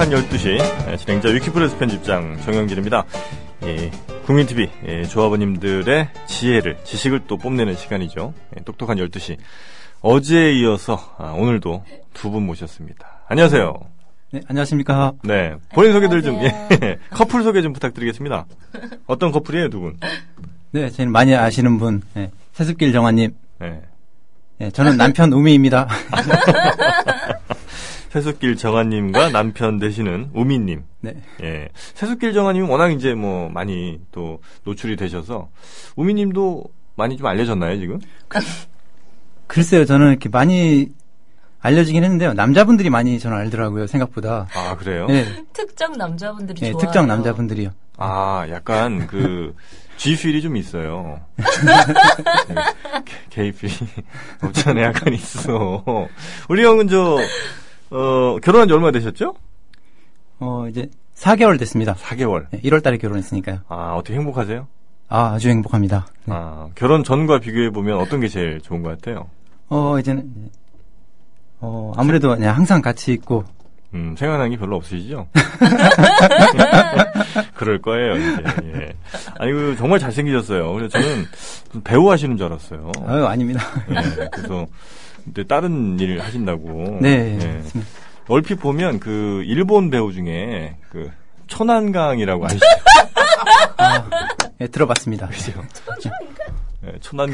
똑똑한 12시 예, 진행자 위키프레스 편집장 정영길입니다. 예, 국민TV 예, 조합원님들의 지혜를 지식을 또 뽐내는 시간이죠. 예, 똑똑한 12시 어제에 이어서 아, 오늘도 두 분 모셨습니다. 안녕하세요. 네, 안녕하십니까. 네, 본인 소개들 좀 예, 커플 소개 좀 부탁드리겠습니다. 어떤 커플이에요, 두 분? 네, 저는 많이 아시는 분, 네, 세습길 정화님. 네. 네, 저는 남편 우미입니다. 세숫길 정아님과 남편 되시는 우미님. 네. 예. 세숫길 정아님은 워낙 이제 뭐 많이 또 노출이 되셔서 우미님도 많이 좀 알려졌나요 지금? 글쎄요, 저는 이렇게 많이 알려지긴 했는데요. 남자분들이 많이 저는 알더라고요, 생각보다. 아 그래요? 네, 특정 남자분들이 네, 좋아요. 특정 남자분들이요. 아 약간 그 G필이 좀 있어요. 게이필이 없지 않아 약간 있어. 우리 형은 저 어, 결혼한 지 얼마 되셨죠? 어, 이제 4개월 됐습니다. 4개월. 네, 1월 달에 결혼했으니까요. 아 어떻게 행복하세요? 아, 아주 행복합니다. 네. 아 결혼 전과 비교해 보면 어떤 게 제일 좋은 것 같아요? 어, 이제는, 이제, 어, 아무래도 그냥 항상 같이 있고, 음, 생각나는 게 별로 없으시죠? 그럴 거예요, 이제. 예. 아니, 그, 정말 잘생기셨어요. 그래서 저는 배우 하시는 줄 알았어요. 아유, 아닙니다. 예, 그래서, 근데 다른 일 하신다고. 네, 예. 맞습니다. 얼핏 보면 그, 일본 배우 중에 그, 천안강이라고 아시죠? 네, 들어봤습니다. 그죠? 예, 천안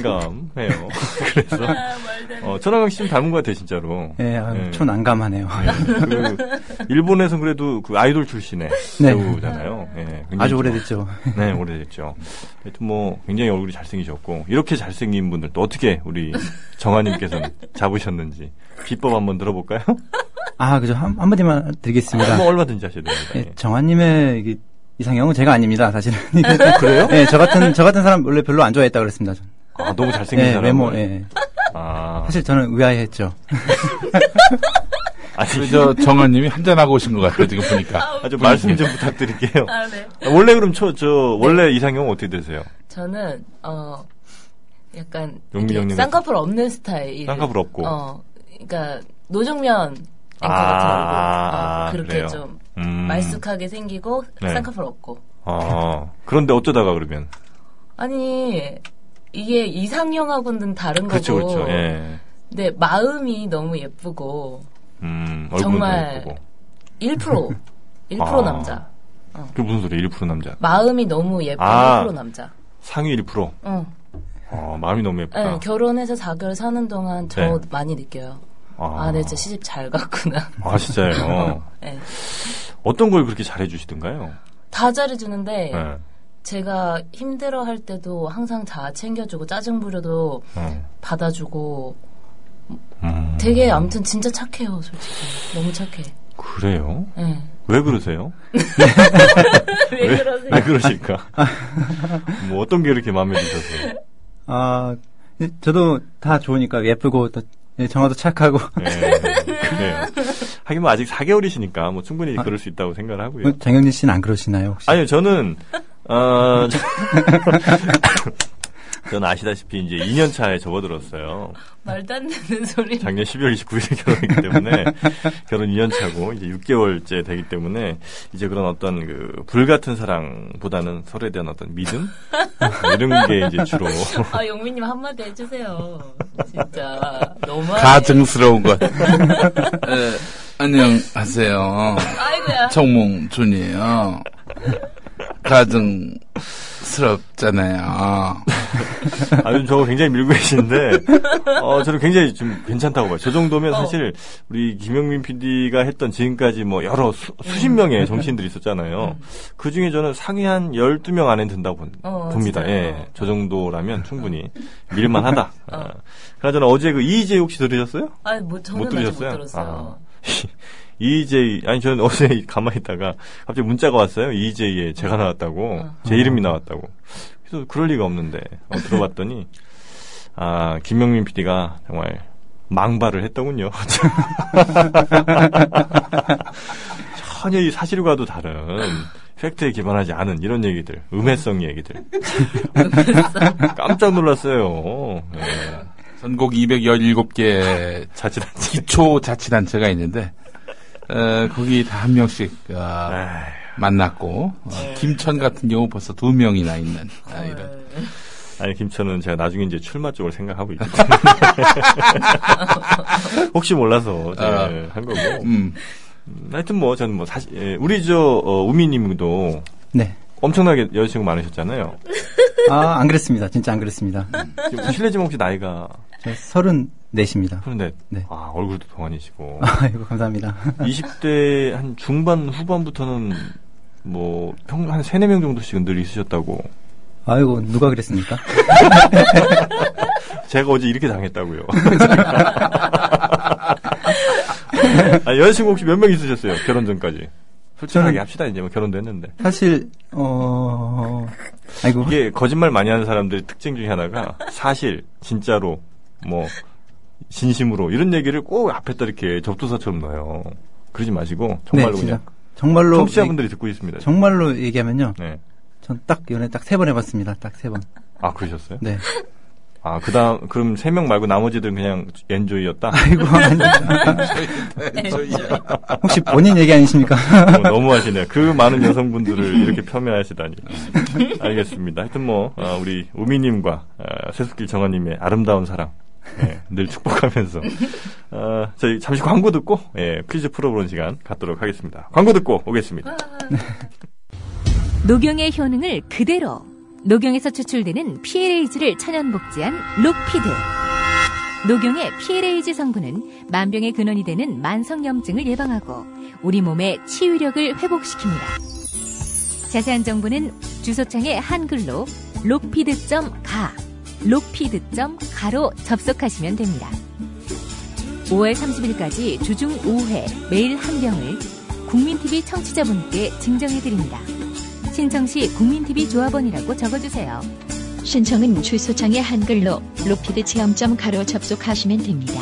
감 해요. 그래서, 아, 말도 안 돼. 어, 천안강 씨좀 닮은 것 같아요, 진짜로. 네, 아유, 예. 촌안감하네요. 그, 일본에서는 그래도 그 아이돌 출신의 네. 배우잖아요. 예, 아주 좀- 오래됐죠. 네, 오래됐죠. 하여튼 뭐 굉장히 얼굴이 잘생기셨고 이렇게 잘생긴 분들 또 어떻게 우리 정아님께서는 잡으셨는지 비법 한번 들어볼까요? 아, 그죠. 한, 한마디만 드리겠습니다. 뭐 얼마든지 하셔도 됩니다. 예, 예. 정환님의 이상형은 제가 아닙니다, 사실은. 그래요? 예, 저 같은, 저 같은 사람 원래 별로 안 좋아했다 그랬습니다. 저는. 아 너무 잘생긴 예, 사람. 외모, 예. 아, 사실 저는 의아해했죠. 아니 저 정원님이 한잔하고 오신 것 같아요, 지금 보니까. 아주 말씀 좀 부탁드릴게요. 아, 네. 원래 그럼 저, 저 원래 이상형 어떻게 되세요? 저는 어 약간 형님은 쌍꺼풀 없는 스타일. 쌍꺼풀 없고. 어, 그러니까 노정면 앵커 아, 같은 얼굴. 아, 어, 그렇게 그래요? 좀 음. 말쑥하게 생기고 네. 쌍꺼풀 없고. 아 그런데 어쩌다가 그러면? 아니 이게 이상형하고는 다른 그렇죠, 거고. 그렇죠. 예. 근데 마음이 너무 예쁘고 음, 정말 예쁘고. 1% 1% 아. 남자. 그 무슨 소리? 1% 남자. 마음이 너무 예쁜 아. 1% 남자. 상위 1%. 응. 어, 마음이 너무 예쁘다. 네, 결혼해서 4개월 사는 동안 저 네. 많이 느껴요. 아, 아, 내 진짜 시집 잘 갔구나. 아, 진짜요? 네. 어떤 걸 그렇게 잘해주시던가요? 다 잘해주는데 네. 제가 힘들어 할 때도 항상 다 챙겨주고 짜증 부려도 어. 받아주고 음, 되게 아무튼 진짜 착해요, 솔직히. 너무 착해. 그래요? 네. 왜 그러세요? 왜 그러세요? 왜 그러실까? 뭐 어떤 게 이렇게 마음에 드셔서? 아, 예, 저도 다 좋으니까 예쁘고, 또, 예, 정화도 착하고. 네, 그래요. 하긴 뭐 아직 4개월이시니까 뭐 충분히 그럴 수 있다고 생각을 하고요. 어, 장영진 씨는 안 그러시나요, 혹시? 아니요, 저는, 어, 저- 저는 아시다시피 이제 2년 차에 접어들었어요. 말도 안 되는 소리. 작년 12월 29일에 결혼했기 때문에 결혼 2년 차고 이제 6개월째 되기 때문에 이제 그런 어떤 그 불같은 사랑보다는 서로에 대한 어떤 믿음 이런 게 이제 주로 아, 용민님 한마디 해주세요. 진짜. 너무하네. 가증스러운 것. 에, 안녕하세요. 아이고야. 정몽준이에요. 가증스럽잖아요. 아주 저거 굉장히 밀고 계시는데 어 저는 굉장히 좀 괜찮다고 봐요. 저 정도면 어. 사실 우리 김영민 PD가 했던 지금까지 뭐 여러 수, 십 명의 정치인들이 있었잖아요. 그 중에 저는 상위 한 12명 안에 든다고 본- 어, 봅니다. 진짜요? 예. 저 정도라면 충분히 밀만하다. 어. 아. 그나저나 어제 그 이재 혹시 들으셨어요? 아, 뭐, 저는 못 들으셨어요? 못 들었어요. 이 재희 아니 저는 어제 가만히 있다가 갑자기 문자가 왔어요. 이재희에 제가 나왔다고 어. 제 이름이 나왔다고. 그래서 그럴 리가 없는데 어, 들어봤더니 아 김명민 PD가 정말 망발을 했더군요. 전혀 이 사실과도 다른 팩트에 기반하지 않은 이런 얘기들, 음해성 얘기들. 깜짝 놀랐어요. 예. 전국 217개 자칫한지. 기초 자치단체가 있는데 에, 거기 다 한 명씩 아, 아휴, 만났고 어, 김천 같은 경우 벌써 두 명이나 있는 아, 이런 아니 김천은 제가 나중에 이제 출마 쪽을 생각하고 있기 때문에 혹시 몰라서 제가 아. 한 거고. 음, 음, 하여튼 뭐 저는 뭐 사실 예, 우리 저 어, 우미님도 네. 엄청나게 여자친구 많으셨잖아요. 아, 안 그랬습니다. 진짜 안 그랬습니다. 지금 실례지만 혹시 나이가 저 34입니다. 그런데 네. 아 얼굴도 동안이시고 아이고, 감사합니다. 20대 한 중반 후반부터는 뭐 평한 세네 명 정도씩은 늘 있으셨다고 아이고, 누가 그랬습니까? 제가 어제 이렇게 당했다고요. 아, 여자친구 혹시 몇 명 있으셨어요? 결혼 전까지. 솔직하게 합시다 이제 뭐 결혼도 했는데 사실, 어, 아이고. 이게 거짓말 많이 하는 사람들의 특징 중에 하나가 사실 진짜로 뭐 진심으로 이런 얘기를 꼭 앞에다 이렇게 접두사처럼 넣어요. 그러지 마시고 정말로 네, 그냥. 정말로. 청취자분들이 듣고 있습니다. 정말로 얘기하면요. 네. 전 딱 연애 딱 세 번 해봤습니다. 딱 세 번. 아 그러셨어요? 네. 아 그 다음 그럼 세 명 말고 나머지들은 그냥 엔조이였다. 아이고, 저희야. 혹시 본인 얘기 아니십니까? 뭐 너무하시네요. 그 많은 여성분들을 이렇게 폄훼하시다니. 알겠습니다. 하여튼 뭐 어, 우리 우미님과 어, 세수길 정아님의 아름다운 사랑 예, 늘 축복하면서 어, 저희 잠시 광고 듣고 예, 퀴즈 풀어보는 시간 갖도록 하겠습니다. 광고 듣고 오겠습니다. 녹용의 효능을 그대로 녹용에서 추출되는 PLAG를 천연 복제한 록피드. 녹용의 PLAG 성분은 만병의 근원이 되는 만성염증을 예방하고 우리 몸의 치유력을 회복시킵니다. 자세한 정보는 주소창에 한글로 록피드.가 록피드.가로 접속하시면 됩니다. 5월 30일까지 주중 5회 매일 한 병을 국민TV 청취자분께 증정해드립니다. 신청 시 국민TV 조합원이라고 적어주세요. 신청은 주소창에 한글로 로피드 체험점 가로 접속하시면 됩니다.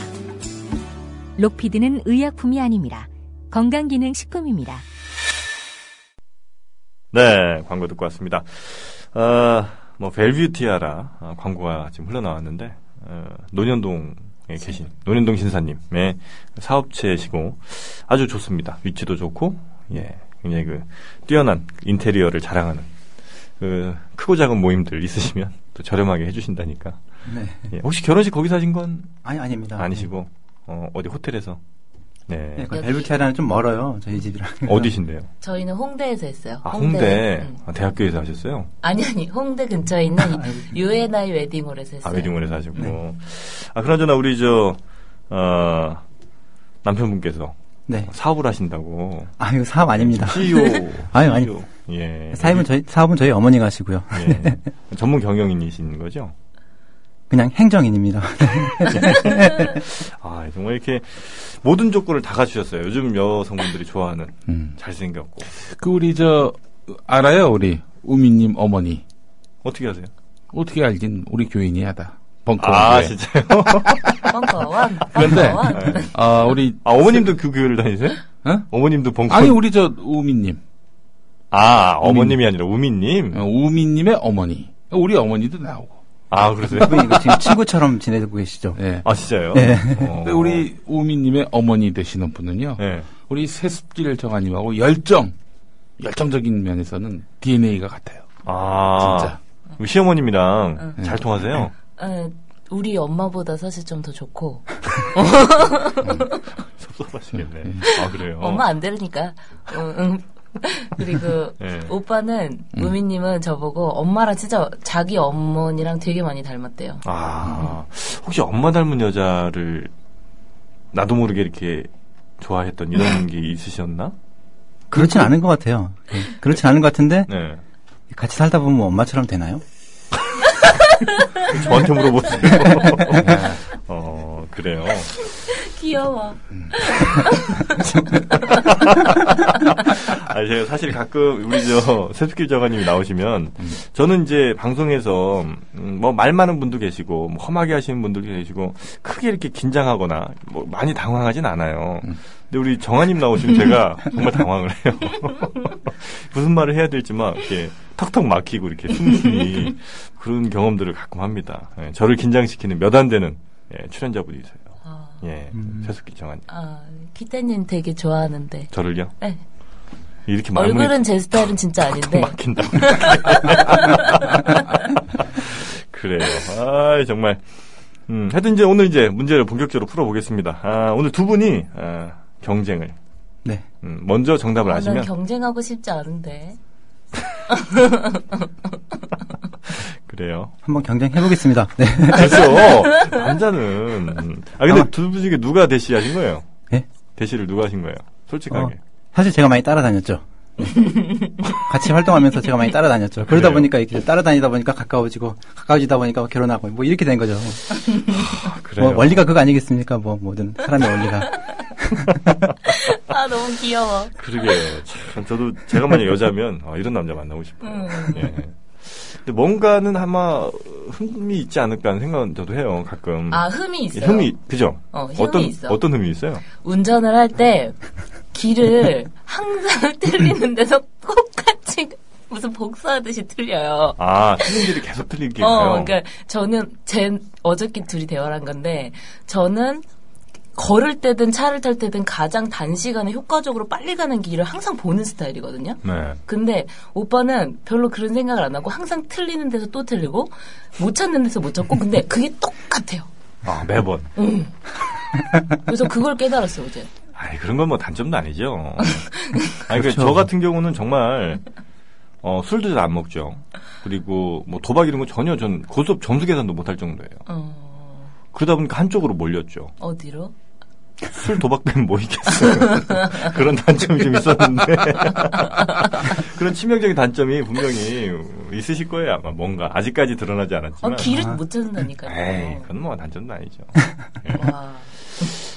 록피드는 의약품이 아닙니다. 건강기능식품입니다. 네, 광고 듣고 왔습니다. 어, 뭐 벨뷰티아라 어, 광고가 지금 흘러나왔는데 어, 논현동에 계신 논현동 신사님의 사업체시고 아주 좋습니다. 위치도 좋고 예, 굉장히 그 뛰어난 인테리어를 자랑하는 그 크고 작은 모임들 있으시면 또 저렴하게 해주신다니까. 네. 예, 혹시 결혼식 거기서 하신 건 아니, 아닙니다. 아니시고 어, 어디 호텔에서 네, 네, 그 벨브티아라는 좀 멀어요. 저희 집이랑. 어디신데요? 저희는 홍대에서 했어요. 아 홍대 응. 아, 대학교에서 하셨어요? 아니 아니 홍대 근처에 있는 UNI 웨딩홀에서 했어요. 아, 웨딩홀에서 하시고. 네. 아, 그나저나 우리 저, 어, 남편분께서 네. 사업을 하신다고. 아, 이거 사업 아닙니다. CEO. 아니. CEO. 예. 사업은 저희, 사업은 저희 어머니가 하시고요. 예. 전문 경영인이신 거죠? 그냥 행정인입니다. 아, 정말 이렇게 모든 조건을 다 갖추셨어요. 요즘 여성분들이 좋아하는. 음. 잘생겼고. 그 우리 저 알아요 우리 우미님 어머니 어떻게 하세요? 어떻게 알긴 우리 교인이야다 벙커 아, 교회. 진짜요? 벙커원. 그런데. 네. 아 우리 아, 어머님도 그 교회를 다니세요? 어? 어머님도 벙커. 아니 우리 저 우미님 아, 어머님이 아니라 우미님. 어, 우미님의 어머니 우리 어머니도 나오고 아, 그러세요? 이거 지금 친구처럼 지내고 계시죠. 예. 아, 진짜요? 네. 어. 근데 우리 우미님의 어머니 되시는 분은요 네. 우리 세습길 정아님하고 열정 열정적인 면에서는 DNA가 같아요 아. 진짜 우리 시어머님이랑 잘 통하세요? 어, 우리 엄마보다 사실 좀 더 좋고 섭섭하시겠네. 아, 그래요? 엄마 안. 응, 응. 그리고 네. 오빠는 우미님은 저보고 엄마랑 진짜 자기 어머니랑 되게 많이 닮았대요. 아, 혹시 엄마 닮은 여자를 나도 모르게 이렇게 좋아했던 이런 게 있으셨나? 그렇진 않은 것 같아요. 네, 그렇진 않은 것 같은데, 네. 같이 살다 보면 뭐 엄마처럼 되나요? 저한테 물어보세요. 어, 그래요. 귀여워. 아, 제가 사실 가끔 우리 저 세수길 저가님이 나오시면 저는 이제 방송에서 음, 뭐말 많은 분도 계시고 뭐 험하게 하시는 분들도 계시고 크게 이렇게 긴장하거나 뭐 많이 당황하진 않아요. 근데 우리 정아님 나오시면 제가 정말 당황을 해요. 무슨 말을 해야 될지 막 이렇게 턱턱 막히고 이렇게 숨쉬 그런 경험들을 가끔 합니다. 예, 저를 긴장시키는 몇 안 되는 예, 출연자분이세요. 아, 예, 음. 최숙기 정한 아, 기태님 되게 좋아하는데. 저를요. 네. 이렇게 말문이 얼굴은 제 스타일은 진짜 아닌데. 막힌다. 그래요. 아 정말. 음, 하여튼 이제 오늘 이제 문제를 본격적으로 풀어보겠습니다. 아, 오늘 두 분이 아, 경쟁을 네. 음, 먼저 정답을 아, 난 아시면 경쟁하고 싶지 않은데. 그래요. 한번 경쟁해 보겠습니다. 네. 그렇죠. 남자는 음. 아 근데 두 분 중에 누가 대시하신 거예요? 예? 대시를 누가 하신 거예요? 솔직하게. 어, 사실 제가 많이 따라다녔죠. 네. 같이 활동하면서 제가 많이 따라다녔죠. 그러다 그래요? 보니까 이렇게 따라다니다 보니까 가까워지고 가까워지다 보니까 결혼하고 뭐 이렇게 된 거죠. 아, 그래요. 뭐 원리가 그거 아니겠습니까? 뭐 모든 사람의 원리가. 아, 너무 귀여워. 그러게요. 참, 저도 제가 만약 여자면 아, 이런 남자 만나고 싶어요. 음. 예. 근데 뭔가는 아마 흠이 있지 않을까 하는 생각은 저도 해요. 가끔. 아, 흠이 있어요. 흠이 그죠? 어, 흠이 어떤 있어. 어떤 흠이 있어요? 운전을 할 때 길을 항상 틀리는 데서 똑같이 무슨 복수하듯이 틀려요. 아 틀린 길이 계속 틀리게. 어, 그러니까 저는 제 어저께 둘이 대화를 한 건데 저는 걸을 때든 차를 탈 때든 가장 단시간에 효과적으로 빨리 가는 길을 항상 보는 스타일이거든요. 네. 근데 오빠는 별로 그런 생각을 안 하고 항상 틀리는 데서 또 틀리고 못 찾는 데서 못 찾고 근데 그게 똑같아요. 아 매번. 그래서 그걸 깨달았어요 어제. 아니 그런 건 뭐 단점도 아니죠. 아니 그러니까 그렇죠. 저 같은 경우는 정말 어, 술도 잘 안 먹죠. 그리고 뭐 도박 이런 거 전혀 전 고스톱 점수 계산도 못 할 정도예요. 어, 그러다 보니까 한쪽으로 몰렸죠. 어디로? 술 도박 때문에 뭐 있겠어요. 그런 단점이 좀 있었는데. 그런 치명적인 단점이 분명히 있으실 거예요, 아마 뭔가. 아직까지 드러나지 어, 않았지만. 길을 못 찾는다니까요. 에이, 그건 뭐 단점도 아니죠. 와.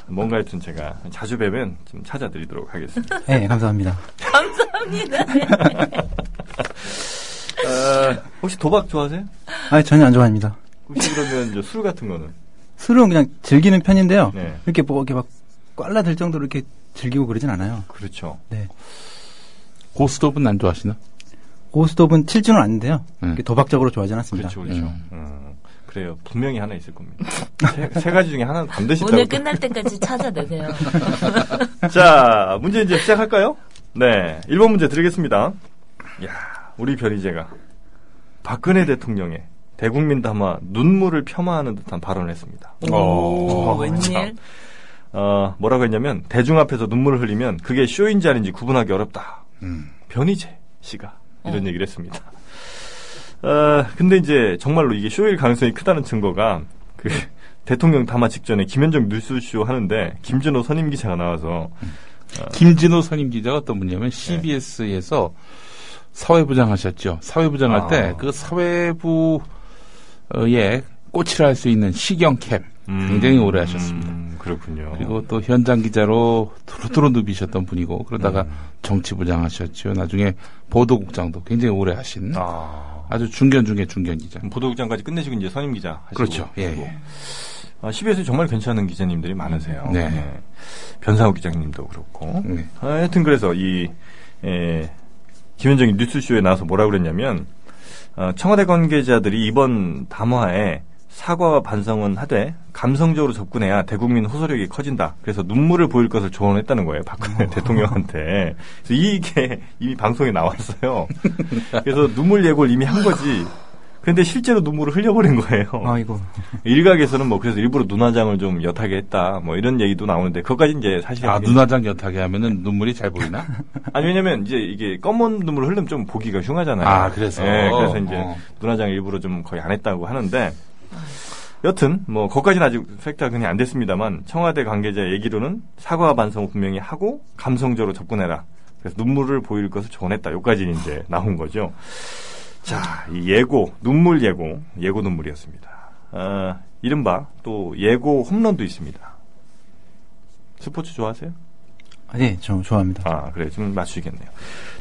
뭔가 하여튼 제가 자주 뵈면 좀 찾아드리도록 하겠습니다. 네, 감사합니다. 감사합니다. 어, 혹시 도박 좋아하세요? 아니, 전혀 안 좋아합니다. 혹시 그러면 이제 술 같은 거는? 술은 그냥 즐기는 편인데요. 네. 이렇게 뭐 이렇게 막 꽐라들 정도로 이렇게 즐기고 그러진 않아요. 그렇죠. 네. 고스톱은 안 좋아하시나? 고스톱은 칠 줄은 아는데요. 음. 이렇게 도박적으로 좋아하진 않습니다. 그렇죠, 그렇죠. 음. 음, 그래요. 분명히 하나 있을 겁니다. 세, 세 가지 중에 하나는 반드시 오늘 있다고 끝날 때까지 찾아내세요. 자, 문제 이제 시작할까요? 네. 1번 문제 드리겠습니다. 야 우리 변희재가 박근혜 대통령의 대국민 담화 눈물을 폄하하는 듯한 발언을 했습니다. 오, 어, 웬일? 참. 어, 뭐라고 했냐면, 대중 앞에서 눈물을 흘리면 그게 쇼인지 아닌지 구분하기 어렵다. 음. 변희재 씨가 이런 어. 얘기를 했습니다. 어, 근데 이제 정말로 이게 쇼일 가능성이 크다는 증거가 그 대통령 담화 직전에 김현정 뉴스쇼 하는데 김준호 선임 기자가 나와서 김진호 선임 기자가 어떤 분이냐면 CBS에서 사회부장 하셨죠. 사회부장 할때 아. 그 사회부 에 꼬치를 할수 있는 시경캡 굉장히 오래 하셨습니다. 음, 그렇군요. 그리고 또 현장 기자로 두루두루 누비셨던 분이고 그러다가 음. 정치부장 하셨죠. 나중에 보도국장도 굉장히 오래 하신 아, 아주 중견 중에 중견 기자. 보도국장까지 끝내시고 이제 선임 기자 하시고 그렇죠. 예, 예. 아, CBS 정말 괜찮은 기자님들이 많으세요. 네. 변상욱 기자님도 그렇고. 네. 아, 하여튼 그래서 이 에, 김현정이 뉴스쇼에 나와서 뭐라고 그랬냐면 어, 청와대 관계자들이 이번 담화에 사과와 반성은 하되 감성적으로 접근해야 대국민 호소력이 커진다. 그래서 눈물을 보일 것을 조언했다는 거예요. 박근혜 대통령한테. 그래서 이게 이미 방송에 나왔어요. 그래서 눈물 예고를 이미 한 거지. 근데 실제로 눈물을 흘려버린 거예요. 아이고. 일각에서는 뭐 그래서 일부러 눈화장을 좀 옅하게 했다. 뭐 이런 얘기도 나오는데 그것까지 이제 사실 아 눈화장 옅하게 하면은 눈물이 잘 보이나? 아니 왜냐면 이제 이게 검은 눈물 흘리면 좀 보기가 흉하잖아요. 아, 그래서? 예, 그래서 이제 어. 눈화장 일부러 좀 거의 안 했다고 하는데 여튼 뭐 거기까지는 아직 팩트가 그냥 안 됐습니다만 청와대 관계자 얘기로는 사과와 반성을 분명히 하고 감성적으로 접근해라. 그래서 눈물을 보일 것을 조언했다. 여기까지 이제 나온 거죠. 자, 이 예고 눈물 예고 예고 눈물이었습니다. 아, 이른바 또 예고 홈런도 있습니다. 스포츠 좋아하세요? 아, 네, 저 좋아합니다. 아, 그래. 좀 맞추겠네요.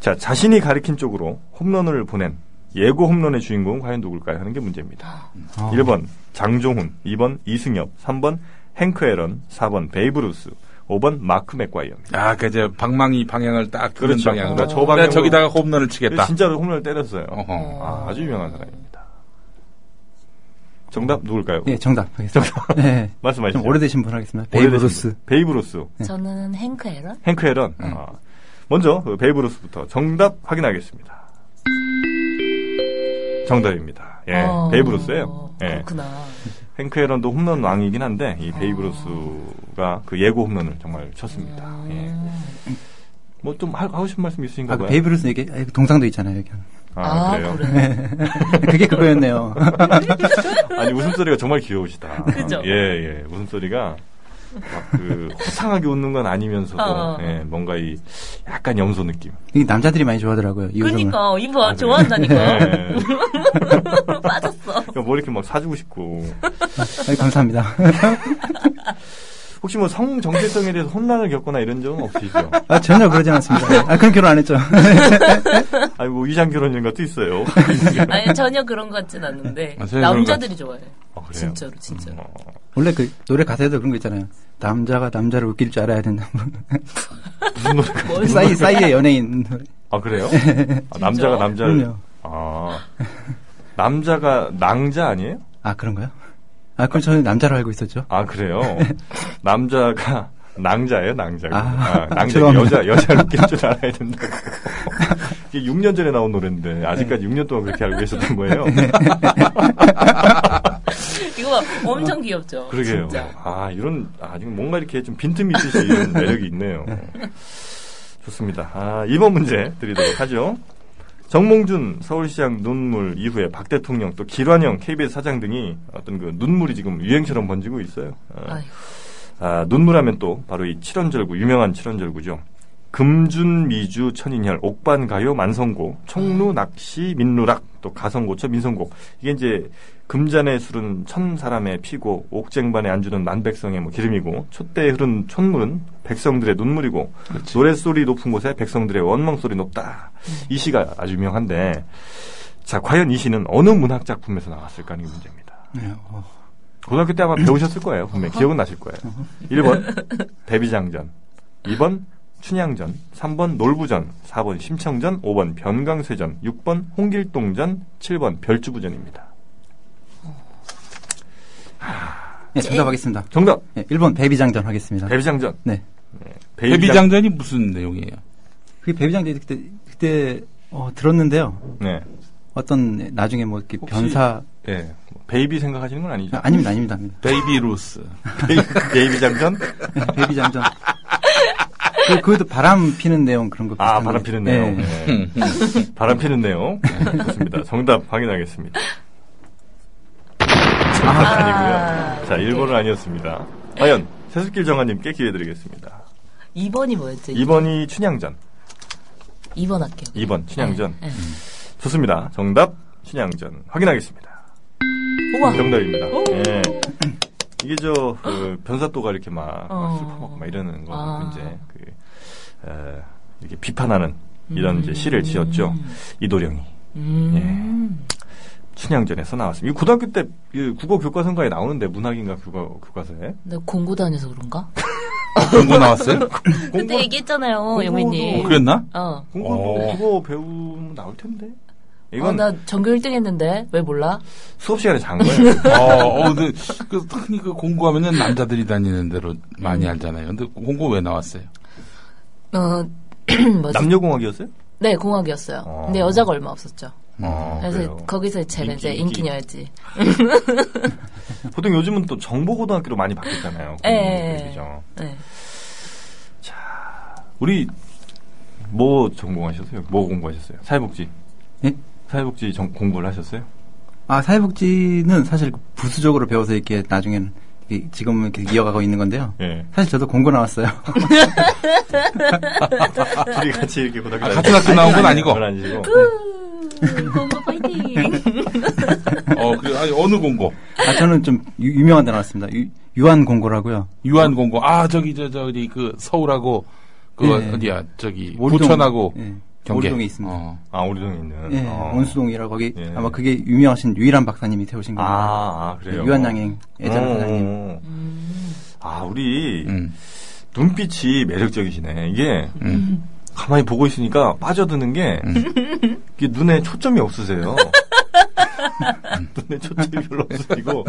자, 자신이 가리킨 쪽으로 홈런을 보낸 예고 홈런의 주인공은 과연 누굴까요? 하는 게 문제입니다. 아, 1번 장종훈, 2번 이승엽, 3번 행크 에런, 4번 베이브 루스, 5번 마크 맥과이어입니다. 아, 그 이제 방망이 방향을 딱 그런 그렇죠. 방향으로. 그러니까 저 방향으로- 저기다가 홈런을 치겠다. 진짜로 홈런을 때렸어요. 어허. 아, 아주 유명한 사람입니다. 정답 누굴까요? 예, 정답 하겠습니다. 네. 말씀하시죠. 좀 오래되신 분 하겠습니다. 오래되신 베이브루스. 분. 베이브루스. 저는 행크 에런? 행크 에런. 아, 먼저 그 베이브루스부터 정답 확인하겠습니다. 정답입니다. 예, 어, 베이브루스예요. 예. 그렇구나. 행크 에런도 홈런 왕이긴 한데 이 베이브 루스가 그 예고 홈런을 정말 쳤습니다. 예. 뭐좀 하고 싶은 말씀 있으신가 아, 그 봐요. 베이브 루스 얘기 아, 그 동상도 있잖아요. 여기. 아, 아, 그래요. 그래. 그게 그거였네요. 아니 웃음소리가 정말 귀여우시다. 그죠? 예, 예. 웃음소리가 막그 호상하게 웃는 건 아니면서도 어. 예, 뭔가 이 약간 염소 느낌. 이게 남자들이 많이 좋아하더라고요. 이. 그러니까 이봐 아, 그래요? 좋아한다니까. 예. 빠졌어. 뭐 이렇게 막 사주고 싶고. 아, 감사합니다. 혹시 뭐 성 정체성에 대해서 혼란을 겪거나 이런 적은 없으시죠? 아, 전혀 그러지 않습니다. 아, 그럼 결혼 안 했죠. 아니 뭐 위장 결혼 이런 것도 있어요. 아니 전혀 그런 것 같진 않는데 아, 남자들이 좋아해. 어, 그래요? 진짜로 진짜로. 어, 원래 그 노래 가사에도 그런 거 있잖아요. 남자가 남자를 웃길 줄 알아야 된다. 무슨 노래가? 뭘 싸이, 싸이의 연예인 노래. 아 그래요? 아, 남자가 남자를 그럼요. 아 남자가 낭자 아니에요? 아, 그런가요? 아, 그럼 저는 남자로 알고 있었죠. 아 그래요? 남자가 낭자예요, 낭자가. 아, 아, 낭자. 여자 여자를 웃길 줄 알아야 된다고. 이게 6년 전에 나온 노래인데 아직까지 6년 동안 그렇게 알고 계셨던 거예요. 이거 봐, 엄청 귀엽죠. 그러게요. 진짜. 아 이런 아 지금 뭔가 이렇게 좀 빈틈이 있듯이 이런 매력이 있네요. 좋습니다. 아 2번 문제 드리도록 하죠. 정몽준 서울시장 눈물 이후에 박 대통령 또 길환영 KBS 사장 등이 어떤 그 눈물이 지금 유행처럼 번지고 있어요. 아. 아, 눈물하면 또 바로 이 칠원절구 유명한 칠원절구죠. 금준 미주 천인혈 옥반 가요 만성고 청루 낚시 민루락 또 가성고처 민성곡 이게 이제 금잔의 술은 천 사람의 피고 옥쟁반에 안주는 만백성의 뭐 기름이고 촛대에 흐른 촛물은 백성들의 눈물이고 노랫소리 높은 곳에 백성들의 원망소리 높다. 이 시가 아주 유명한데 자 과연 이 시는 어느 문학 작품에서 나왔을까 하는 게 문제입니다. 네, 어. 고등학교 때 아마 배우셨을 거예요. 분명히. 기억은 나실 거예요. 1번 대비장전, 2번 춘향전, 3번 놀부전, 4번 심청전, 5번 변강쇠전, 6번 홍길동전, 7번 별주부전입니다. 네, 정답하겠습니다. 정답 네, 1번 베비장전 하겠습니다. 대비장전. 네. 베이비장- 데뷔장전이 무슨 내용이에요? 그게 베비장전 그때, 그때, 어, 들었는데요. 네. 어떤, 나중에 뭐, 이렇게 혹시- 변사, 예. 베이비 생각하시는 건 아니죠? 아, 아닙니다, 아닙니다, 아닙니다. 베이브 루스. 베이비, 베이비장전? 네, 베비장전. 그, 그것도 바람 피는 내용 그런 거 아, 바람 게. 피는 네. 내용. 네. 바람 피는 내용. 네, 좋습니다. 정답 확인하겠습니다. 정답 아니고요. 자, 1번은 아니었습니다. 과연 세습길 정아님께 기회 드리겠습니다. 2번이 뭐였죠? 2번이 춘향전. 2번 할게요. 2번 춘향전. 네, 네. 좋습니다. 정답 춘향전 확인하겠습니다. 우와. 정답입니다. 예. 이게 저 그, 변사또가 이렇게 막, 막 어. 슬퍼먹고 막 이러는 거 아. 이제 그 에, 이렇게 비판하는 이런 이제 시를 지었죠. 이도령이 음. 춘향전에서 나왔습니다. 이 고등학교 때이 국어 교과서인가에 나오는데 문학인가 국어 교과서에 내가 공고 다녀서 그런가? 공고 나왔어요? 그때 얘기했잖아요, 영민님. 그랬나? 어. 공부 어. 국어 배우면 나올 텐데. 어, 이건 나 전교 1등 했는데, 왜 몰라? 수업 시간에 잔 거예요. 어, 어, 근데, 그, 흔히 그 공부하면은 남자들이 다니는 대로 많이 알잖아요. 근데 공고 왜 나왔어요? 어, 뭐지? 남녀 공학이었어요? 네, 공학이었어요. 어. 근데 여자가 얼마 없었죠. 어, 그래서 그래요. 거기서 제가 인기, 이제 인기. 인기녀였지. 보통 요즘은 또 정보고등학교로 많이 바뀌었잖아요. 예. 그죠? 네. 우리 뭐 전공하셨어요? 뭐 공부하셨어요? 사회복지. 예? 사회복지 전- 공부를 하셨어요? 아, 사회복지는 사실 부수적으로 배워서 이렇게 나중에는 이- 지금은 이렇게 이어가고 있는 건데요. 예. 사실 저도 공고 나왔어요. 둘이 같이 이렇게 고등학교 아, 같은 학교 나온 건 아니고. 그건 아니시고. 공고 파이팅! 어, 그, 아니, 어느 공고? 아, 저는 좀 유, 명한 데 나왔습니다. 유, 유한 공고라고요. 유한 공고. 아, 저기, 저, 저기, 그, 서울하고, 그, 네. 어디야, 저기, 오리동. 부천하고, 예, 경계. 오리동에 있습니다. 어. 아, 우리동에 있는. 예, 어. 원수동이라고 거기 예. 아마 그게 유명하신 유일한 박사님이 태우신 아, 겁니다. 아, 그래요. 유한 양행 예전 어, 사장님. 어. 아, 우리 음. 눈빛이 매력적이시네. 이게 음. 가만히 보고 있으니까 빠져드는 게 음. 이게 눈에 초점이 없으세요. 눈에 초점이 별로 없으시고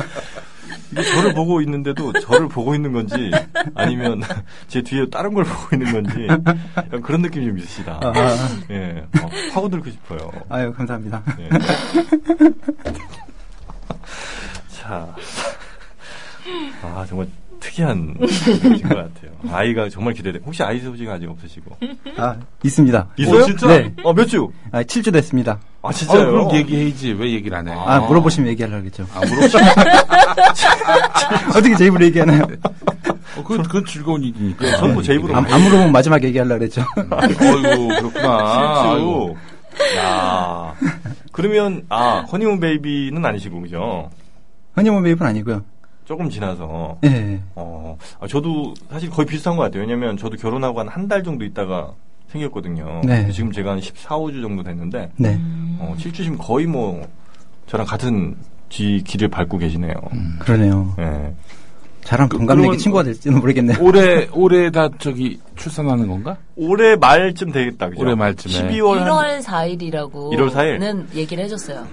이게 저를 보고 있는데도 저를 보고 있는 건지 아니면 제 뒤에 다른 걸 보고 있는 건지 그런 느낌이 좀 있으시다. 아, 예, 어, 파고들고 싶어요. 아유, 감사합니다. 예. 자, 아 정말 특이한 것 같아요. 아이가 정말 기대돼. 혹시 아이 소지가 아직 없으시고 아, 있습니다. 있어요? 진짜? 네. 어, 몇 주? 아, 7주 됐습니다. 아, 아, 진짜요? 그럼 얘기해야지. 왜 얘기를 안 해? 아, 물어보시면 얘기하려겠죠. 아, 물어보시 어떻게 제 입으로 얘기하나요? 어, 그건, 그건 즐거운 일이니까. 전부 제 입으로 안, 안 물어보면 마지막에 얘기하려고 그랬죠. 어이구, 그렇구나. 아이고. 야. 그러면 아 허니문 베이비는 아니시고 그죠? 허니문 베이브는 아니고요. 조금 지나서 예. 어 아, 저도 사실 거의 비슷한 것 같아요. 왜냐면 저도 결혼하고 한 한 달 정도 있다가 생겼거든요. 네. 지금 제가 한 14, 5주 정도 됐는데 네. 어 7주시면 거의 뭐 저랑 같은 지 길을 밟고 계시네요. 그러네요. 예. 저랑 그- 동갑내기 친구가 될지는 모르겠네요. 올해, 올해 다 저기 출산하는 건가? 올해 말쯤 되겠다. 그죠? 올해 말쯤에. 12월 한 1월 4일이라고 1월 4일? 는 얘기를 해줬어요.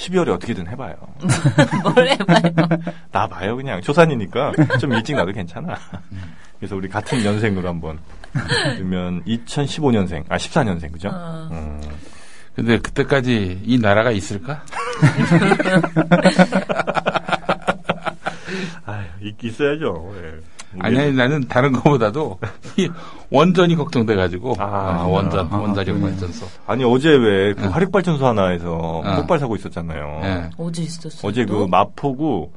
12월에 어떻게든 해봐요. 뭘 해봐요. 나 봐요 그냥 조산이니까 좀 일찍 나도 괜찮아. 그래서 우리 같은 연생으로 한번 그러면 2015년생 아 14년생 그죠? 어. 음, 근데 그때까지 이 나라가 있을까? 아 있, 있어야죠. 예. 아니, 아니, 나는 다른 거보다도 이 원전이 걱정돼가지고. 아, 아, 원전, 아, 원자력. 발전소. 아니 어제 왜그 어. 화력 발전소 하나에서 어. 폭발 사고 있었잖아요. 예. 어제 있었어. 어제 그 마포구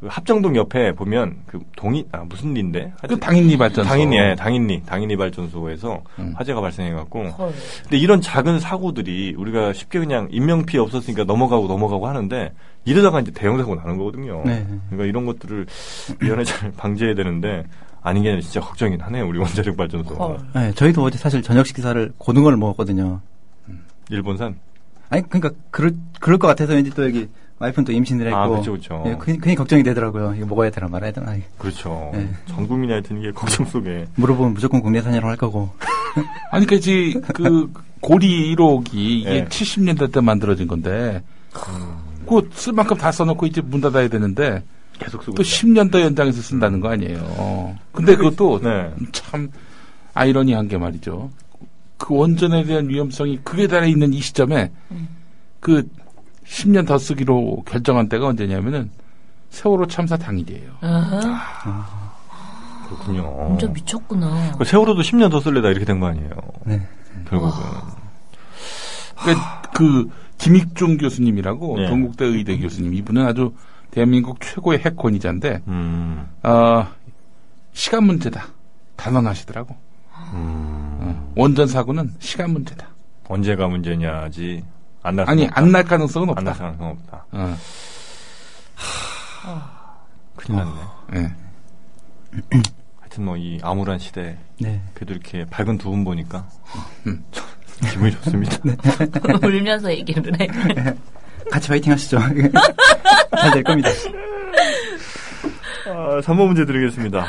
그 합정동 옆에 보면 그 동이 아 무슨 리인데? 그 당인리 발전소. 당인리 예, 당인리 당인리 발전소에서 음. 화재가 발생해 갖고 헐. 근데 이런 작은 사고들이 우리가 쉽게 그냥 인명 피해 없었으니까 넘어가고 넘어가고 하는데 이러다가 이제 대형 사고 나는 거거든요. 네. 그러니까 이런 것들을 미연에 잘 방지해야 되는데 아닌 게 아니라 진짜 걱정이긴 하네요. 우리 원자력 발전소. 헐. 네, 저희도 어제 사실 저녁 식사를 고등어를 먹었거든요. 일본산. 아니, 그러니까 그럴 그럴 것 같아서 왠지 또 여기 와이프는 또 임신을 했고. 아, 그쵸, 그쵸. 예, 괜히, 괜히 걱정이 되더라고요. 이거 먹어야 되나 말아야 되나. 그렇죠. 네. 전 국민이 하여튼 이게 걱정 속에 물어보면 무조건 국내산이라고 할 거고. 아니, 그, 지, 그, 고리 1호기, 이게 예. 70년대 때 만들어진 건데, 그거 쓸 만큼 다 써놓고 이제 문 닫아야 되는데, 계속 쓰고 또 있죠. 10년 더 연장해서 쓴다는 거 아니에요. 근데 그것도 네. 참 아이러니한 게 말이죠. 그 원전에 대한 위험성이 극에 달해 있는 이 시점에 그 10년 더 쓰기로 결정한 때가 언제냐면은 세월호 참사 당일이에요. 아하, 그렇군요. 진짜 미쳤구나. 그 세월호도 10년 더 쓸래다 이렇게 된 거 아니에요. 네. 결국은. 그러니까 그 김익중 교수님이라고 네. 동국대 의대 교수님 이분은 아주 대한민국 최고의 핵권위자인데 음. 어, 시간 문제다 단언하시더라고. 음. 어, 원전 사고는 시간 문제다. 언제가 문제냐지. 안 날 아니 안 날 가능성은 없다. 안 날 가능성 없다. 어, 큰일 났네. 예. 하여튼 뭐 이 암울한 시대 네. 그래도 이렇게 밝은 두 분 보니까 음. 기분이 좋습니다. 울면서 얘기를 해. 같이 화이팅 하시죠. 잘 될 겁니다. 아, 3번 문제 드리겠습니다.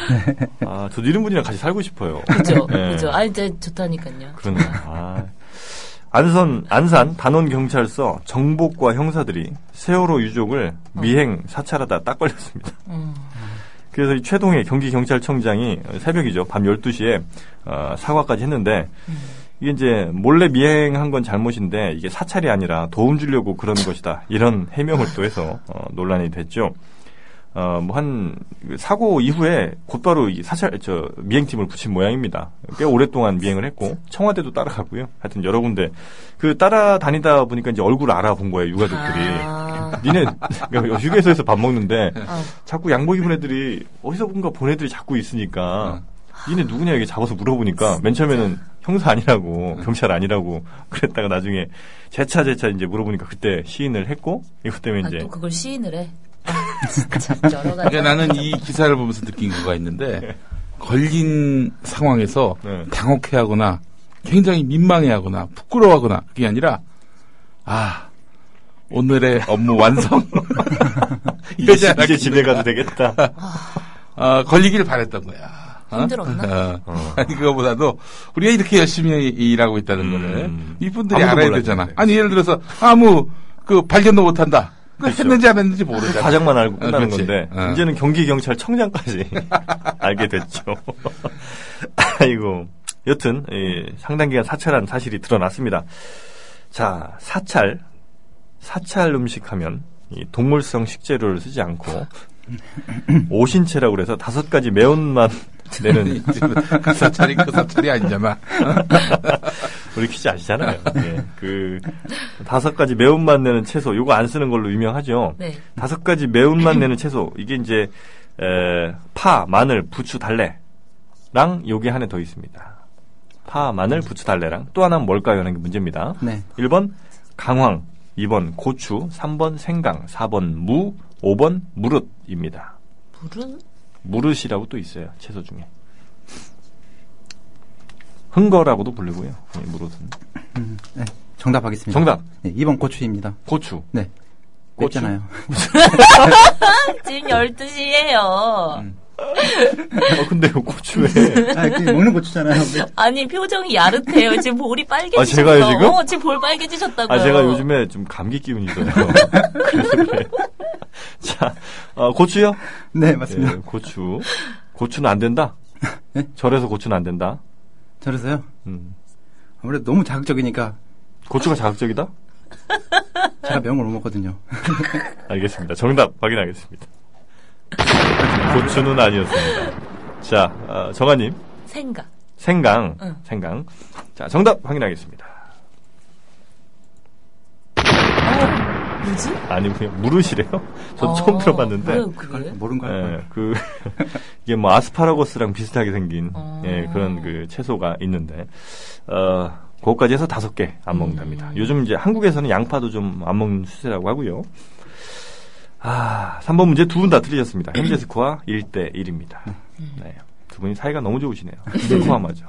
아, 저도 이런 분이랑 같이 살고 싶어요. 그죠? 네. 그죠? 아, 이제 좋다니까요. 그러네. 아. 안산, 안산 단원경찰서 정복과 형사들이 세월호 유족을 미행 사찰하다 딱 걸렸습니다. 음. 그래서 이 최동희 경기경찰청장이 새벽이죠. 밤 12시에 어, 사과까지 했는데 이게 이제 몰래 미행한 건 잘못인데 이게 사찰이 아니라 도움 주려고 그러는 것이다. 이런 해명을 또 해서 어, 논란이 됐죠. 어, 뭐, 한, 사고 이후에 곧바로 이 사찰, 저, 미행팀을 붙인 모양입니다. 꽤 오랫동안 미행을 했고, 청와대도 따라가고요. 하여튼 여러 군데. 그 따라다니다 보니까 이제 얼굴을 알아본 거예요, 유가족들이. 아, 니네, 그러니까 휴게소에서 밥 먹는데, 아, 자꾸 양복 입은 애들이, 어디서 뭔가 본 애들이 자꾸 있으니까, 니네 누구냐 이게 잡아서 물어보니까, 맨 처음에는 형사 아니라고, 경찰 아니라고, 그랬다가 나중에, 재차 재차 이제 물어보니까 그때 시인을 했고, 이것 때문에 아, 이제, 또 그걸 시인을 해. 아. 그러니까 나는 이 기사를 보면서 느낀 거가 있는데 걸린 상황에서 네. 당혹해하거나 굉장히 민망해하거나 부끄러워하거나 그게 아니라 아 오늘의 업무 완성 이제, 이러지 않았겠냐. 이제 집에 가도 되겠다. 어, 걸리기를 바랬던 거야. 어? 힘들었나? 어. 아니 그거보다도 우리가 이렇게 열심히 일하고 있다는 음. 거를 이분들이 알아야 몰랐는데. 되잖아. 아니 예를 들어서 아무 그 발견도 못한다. 했는지 안 했는지 모르잖아. 과정만 알고 어, 끝나는 그렇지. 건데 어. 이제는 경기 경찰청장까지 알게 됐죠. 아이고 여튼 이 상당 기간 사찰한 사실이 드러났습니다. 자 사찰 사찰 음식하면 이 동물성 식재료를 쓰지 않고 오신채라고 그래서 다섯 가지 매운맛 내는 그 사찰이 그 사찰이 아니잖아. 우리 퀴즈 아시잖아요. 예, 그 다섯 가지 매운맛 내는 채소 요거 안 쓰는 걸로 유명하죠. 네. 다섯 가지 매운맛 내는 채소 이게 이제 에, 파, 마늘, 부추, 달래랑 요게 하나 더 있습니다. 파, 마늘, 부추, 달래랑 또 하나는 뭘까요? 하는 게 문제입니다. 네. 1번 강황, 2번 고추, 3번 생강, 4번 무, 5번 무릇입니다. 물은 무릇이라고 또 있어요. 채소 중에. 흥거라고도 부르고요. 예, 무릇은. 네. 정답하겠습니다. 정답. 네, 2번 고추입니다. 고추. 네. 고추? 맵잖아요. 지금 12시예요. 음. 어, 근데 왜 고추에. 아, 그 먹는 고추잖아요. 아니 표정이 야릇해요. 지금 볼이 빨개지셨어. 아, 제가요, 지금? 어, 지금 볼 빨개지셨다고요. 아, 제가 요즘에 좀 감기 기운이 있어요. 그래서 그래요. 자, 어, 고추요? 네, 맞습니다. 예, 고추. 고추는 안 된다? 네? 절에서 고추는 안 된다? 저래서요. 음. 아무래도 너무 자극적이니까 고추가 자극적이다? 제가 매운 걸 못 먹거든요. 알겠습니다. 정답 확인하겠습니다. 고추는 아니었습니다. 자, 어, 정아님. 생각. 생강. 응. 생강. 자, 정답 확인하겠습니다. 뭐지? 아니, 그냥 무릇이래요? 전 어, 처음 들어봤는데. 왜 그래? 모른 거야. 예, 그, 이게 뭐 아스파라거스랑 비슷하게 생긴, 어. 예, 그런 그 채소가 있는데, 어, 그거까지 해서 다섯 개 안 먹는답니다. 음. 요즘 이제 한국에서는 양파도 좀 안 먹는 추세라고 하고요. 아, 3번 문제 두 분 다 틀리셨습니다. 현재 스코어 1대 1입니다. 네. 두 분이 사이가 너무 좋으시네요. 포함하죠.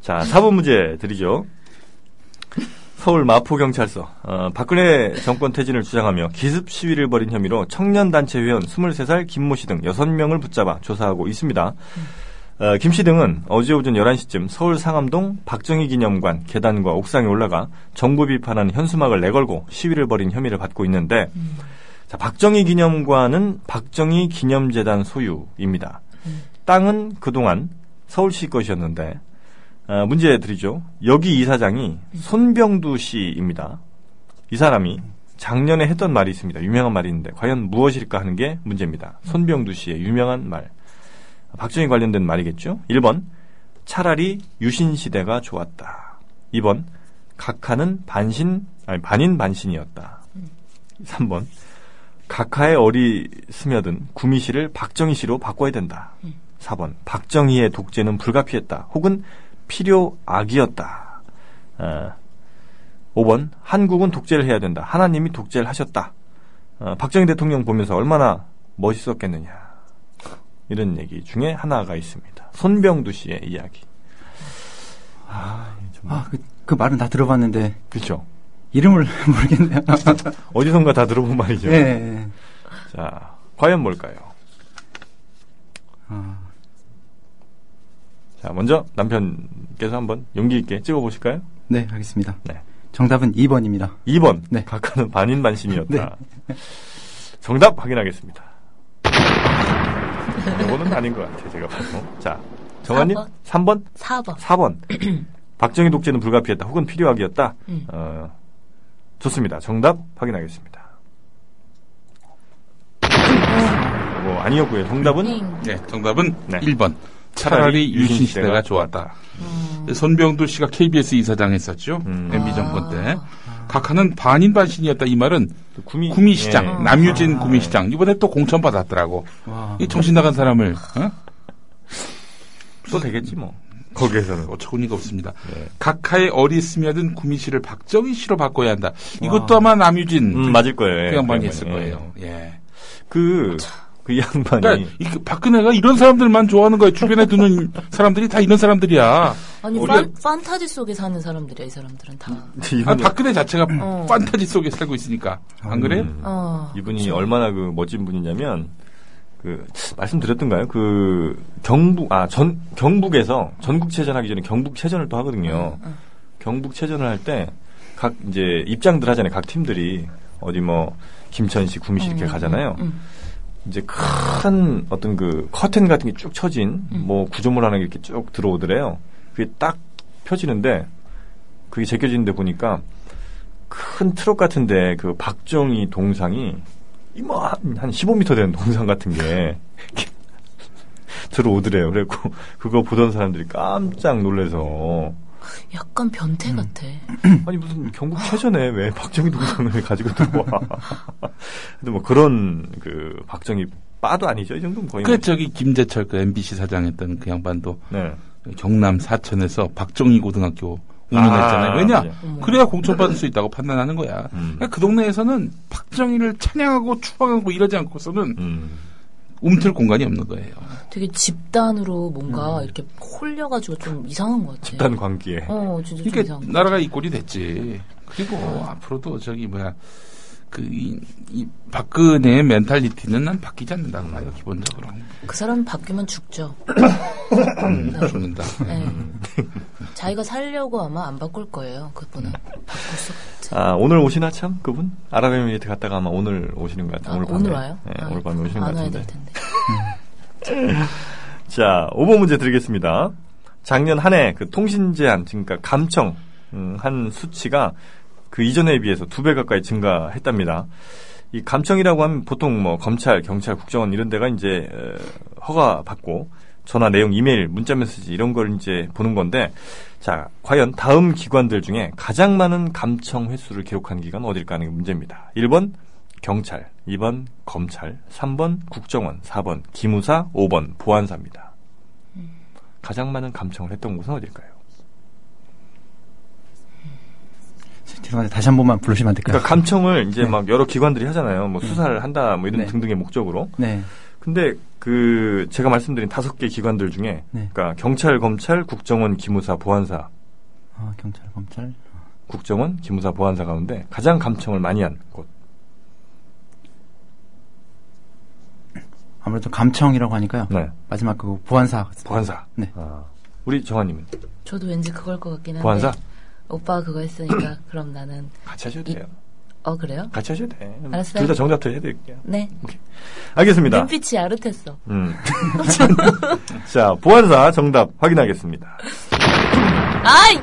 자, 4번 문제 드리죠. 서울 마포경찰서 어, 박근혜 정권 퇴진을 주장하며 기습 시위를 벌인 혐의로 청년단체 회원 23살 김모 씨 등 6명을 붙잡아 조사하고 있습니다. 어, 김씨 등은 어제 오전 11시쯤 서울 상암동 박정희 기념관 계단과 옥상에 올라가 정부 비판하는 현수막을 내걸고 시위를 벌인 혐의를 받고 있는데 자, 박정희 기념관은 박정희 기념재단 소유입니다. 땅은 그동안 서울시 것이었는데 어, 문제 드리죠. 여기 이사장이 손병두 씨입니다. 이 사람이 작년에 했던 말이 있습니다. 유명한 말이 있는데 과연 무엇일까 하는 게 문제입니다. 손병두 씨의 유명한 말. 박정희 관련된 말이겠죠. 1번 차라리 유신 시대가 좋았다. 2번 각하는 반신 아니 반인 반신이었다. 3번 각하의 어리 스며든 구미시를 박정희 씨로 바꿔야 된다. 4번 박정희의 독재는 불가피했다. 혹은 필요악이었다. 어, 5번 한국은 독재를 해야 된다. 하나님이 독재를 하셨다. 어, 박정희 대통령 보면서 얼마나 멋있었겠느냐. 이런 얘기 중에 하나가 있습니다. 손병두 씨의 이야기. 아, 좀 아, 그, 그 말은 다 들어봤는데 그렇죠. 이름을 모르겠네요. 어디선가 다 들어본 말이죠. 예, 예. 자, 과연 뭘까요? 아, 자, 먼저 남편께서 한번 용기 있게 찍어 보실까요? 네, 알겠습니다. 네. 정답은 2번입니다. 2번. 네. 각하는 반인반신이었다. 정답 확인하겠습니다. 이거는 아닌 것 같아요, 제가 봐도. 자, 정한님? 3번? 4번. 4번. 박정희 독재는 불가피했다. 혹은 필요악이었다. 음. 어, 좋습니다. 정답 확인하겠습니다. 뭐 아니었고요. 정답은 땡. 네, 정답은 네. 1번. 차라리 유신 시대가 좋았다. 손병두 씨가 KBS 이사장 했었죠. 음. MB 정권 때. 각하는 반인 반신이었다. 이 말은 또 구미 구미 시장, 예. 남유진 구미 시장. 이번에 또 공천 받았더라고. 와. 이 정신 나간 사람을, 어? 또 되겠지 뭐. 거기에서는. 어처구니가 없습니다. 네. 각하의 어리 스며든 구미시를 박정희 씨로 바꿔야 한다. 이것도 아마 남유진 음, 맞을 거예요. 예, 그 양반이 그 했을. 거예요. 예. 그, 그 양반이. 그러니까 이 박근혜가 이런 사람들만 좋아하는 거예요. 주변에 두는 사람들이 다 이런 사람들이야. 아니 우리가- 판, 판타지 속에 사는 사람들이야 이 사람들은 다. 이분이, 아, 박근혜 자체가 어. 판타지 속에 살고 있으니까. 안 그래요? 음, 어. 이분이 얼마나 그 멋진 분이냐면, 그, 말씀드렸던가요? 그, 경북, 아, 전, 경북에서 전국 체전 하기 전에 경북 체전을 또 하거든요. 경북 체전을 할 때, 각, 이제, 입장들 하잖아요. 각 팀들이. 어디 뭐 김천시, 구미시 이렇게 음, 가잖아요. 음, 이제 큰 어떤 그 커튼 같은 게 쭉 쳐진 음. 뭐 구조물 하나 이렇게 쭉 들어오더래요. 그게 딱 펴지는데 그게 제껴지는데 보니까 큰 트럭 같은데 그 박정희 동상이 이만 한 15m 되는 동상 같은 게 들어오더래요. 그래갖고 그거 보던 사람들이 깜짝 놀래서 약간 변태 같아. 아니 무슨 경국 최전에 왜 박정희 동상을 가지고 들어와? 근데 뭐 그런 그 박정희 빠도 아니죠 이 정도면 거의. 그 뭐- 저기 김재철 그 MBC 사장했던 그 양반도 네. 경남 사천에서 박정희 고등학교 운영했잖아요. 아, 왜냐? 예. 어머. 그래야 공천받을 수 있다고 판단하는 거야. 음. 그러니까 그 동네에서는 박정희를 찬양하고 추앙하고 이러지 않고서는 음. 움틀 공간이 없는 거예요. 되게 집단으로 뭔가 이렇게 홀려가지고 좀 이상한 것 같아. 집단 관계에. 어, 진짜 좀 그러니까 이상. 나라가 이 꼴이 됐지. 그리고 앞으로도 저기 뭐야 그이 박근혜의 멘탈리티는 난 바뀌지 않는다고 봐요 기본적으로 그 사람 바뀌면 죽죠. 음, 죽는다. 네. 자기가 살려고 아마 안 바꿀 거예요. 그분은 바꿀 수 없지. 아, 오늘 오시나 참 그분? 아랍에미리트 갔다가 아마 오늘 오시는 것 같아요. 아, 오늘 밤에. 오늘 와요? 네, 아, 오늘 밤에 오시는 것 같은데. 될 텐데. 자, 5번 문제 드리겠습니다. 작년 한 해 그 통신 제한, 그러니까 감청 음, 한 수치가 그 이전에 비해서 두 배 가까이 증가했답니다. 이 감청이라고 하면 보통 뭐 검찰, 경찰, 국정원 이런 데가 이제 어, 허가 받고 전화 내용, 이메일, 문자 메시지 이런 걸 이제 보는 건데 자, 과연 다음 기관들 중에 가장 많은 감청 횟수를 기록한 기관 어딜까 하는 게 문제입니다. 1번 경찰, 2번 검찰, 3번 국정원, 4번 기무사, 5번 보안사입니다. 가장 많은 감청을 했던 곳은 어딜까요? 죄송한데 다시 한 번만 부르시면 안 될까요? 그러니까 감청을 이제 네. 막 여러 기관들이 하잖아요. 뭐 수사를 한다, 뭐 이런 네. 등등의 목적으로. 네. 근데 그 제가 말씀드린 다섯 개 기관들 중에 네. 그러니까 경찰, 검찰, 국정원, 기무사, 보안사, 아, 경찰, 검찰. 국정원, 기무사, 보안사 가운데 가장 감청을 많이 한 곳. 아무래도 감청이라고 하니까요. 네. 마지막 그 보안사. 보안사. 네. 아, 우리 정환님은 저도 왠지 그걸 것 같긴 한데. 보안사 오빠가 그거 했으니까 그럼 나는 같이 하셔도 돼요. 어 그래요? 같이 하셔도 돼. 알았어요. 둘 다 정답 해드릴게요. 네. 알겠습니다. 눈빛이 아릇했어. 음. 자, 보안사 정답 확인하겠습니다. 아이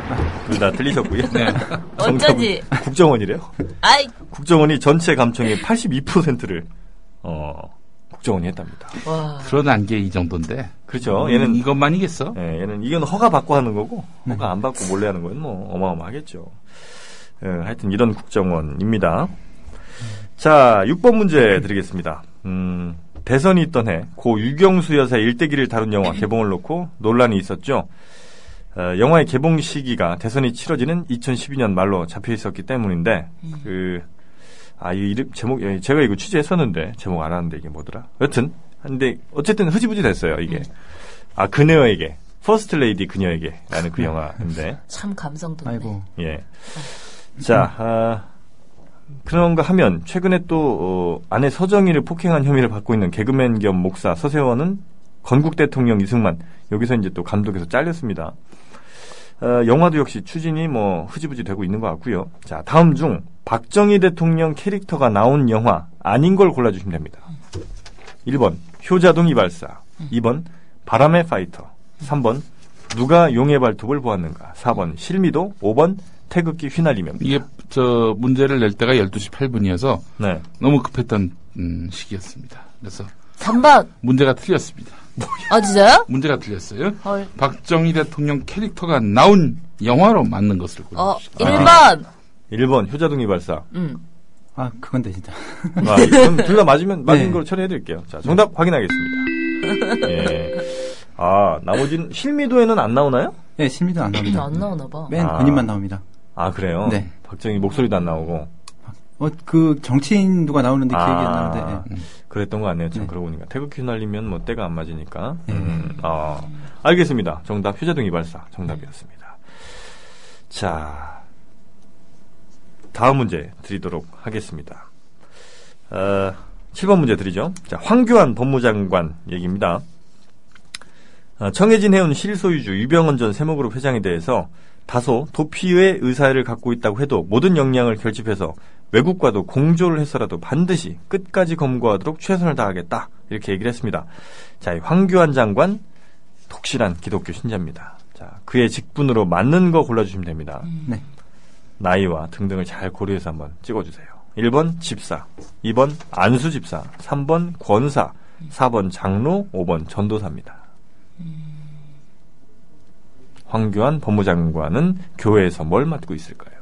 둘 다 틀리셨고요. 네. 어쩌지? 국정원이래요. 아이 국정원이 전체 감청의 82%를 어, 국정원이 했답니다. 와. 드러난 게 이 정도인데. 그렇죠. 음, 얘는 이것만이겠어? 예, 얘는 이건 허가 받고 하는 거고 허가 안 받고 몰래 하는 건 뭐 어마어마하겠죠. 예, 하여튼 이런 국정원입니다. 자, 6번 문제 드리겠습니다. 음, 대선이 있던 해 고 유경수 여사의 일대기를 다룬 영화 개봉을 놓고 논란이 있었죠. 어, 영화의 개봉 시기가 대선이 치러지는 2012년 말로 잡혀 있었기 때문인데 그 아, 이 이름 제목 예, 제가 이거 취재했었는데 제목 알았는데 이게 뭐더라? 여튼 근데 어쨌든 흐지부지 됐어요 이게. 아 그녀에게 퍼스트 레이디 그녀에게 라는 그 영화인데 참 감성 돋네. 아이고. 예. 자, 아, 그런가 하면 최근에 또 어, 아내 서정희를 폭행한 혐의를 받고 있는 개그맨 겸 목사 서세원은 건국 대통령 이승만 여기서 이제 또 감독에서 잘렸습니다. 어, 영화도 역시 추진이 뭐 흐지부지 되고 있는 것 같고요. 자, 다음 중 박정희 대통령 캐릭터가 나온 영화 아닌 걸 골라주시면 됩니다. 1번 효자동 이발사, 2번 바람의 파이터, 3번 누가 용의 발톱을 보았는가, 4번 실미도, 5번 태극기 휘날리면. 이게 저 문제를 낼 때가 12시 8분이어서 네. 너무 급했던 음, 시기였습니다. 그래서 3번. 문제가 틀렸습니다. 아 진짜요? 문제가 틀렸어요. 헐. 박정희 대통령 캐릭터가 나온 영화로 맞는 것을 어 골라주시죠. 1번. 1번 효자동 이 발사. 음. 아, 그건데, 진짜. 아, 그럼 둘다 맞으면 맞은 네. 걸로 처리해드릴게요. 자, 정답 확인하겠습니다. 예. 아, 나머지는 실미도에는 안 나오나요? 네, 실미도 안 나옵니다. 안 나오나 봐. 맨 아. 본인만 나옵니다. 아, 그래요? 네. 박정희 목소리도 안 나오고. 어, 그, 정치인 누가 나오는데 기억이 아. 안 나는데. 예. 그랬던 거 같네요. 참 네. 그러고 보니까 태극기 휘날리면 뭐 때가 안 맞으니까. 네. 음, 아, 알겠습니다. 정답 효자동 이발사 정답이었습니다. 자, 다음 문제 드리도록 하겠습니다. 어, 7번 문제 드리죠. 자, 황교안 법무장관 얘기입니다. 어, 청해진 해운 실소유주 유병헌 전 세무그룹 회장에 대해서 다소 도피의 의사를 갖고 있다고 해도 모든 역량을 결집해서 외국과도 공조를 해서라도 반드시 끝까지 검거하도록 최선을 다하겠다. 이렇게 얘기를 했습니다. 자, 이 황교안 장관 독실한 기독교 신자입니다. 자, 그의 직분으로 맞는 거 골라주시면 됩니다. 네. 나이와 등등을 잘 고려해서 한번 찍어주세요. 1번 집사, 2번 안수 집사, 3번 권사, 4번 장로, 5번 전도사입니다. 황교안 법무장관은 교회에서 뭘 맡고 있을까요?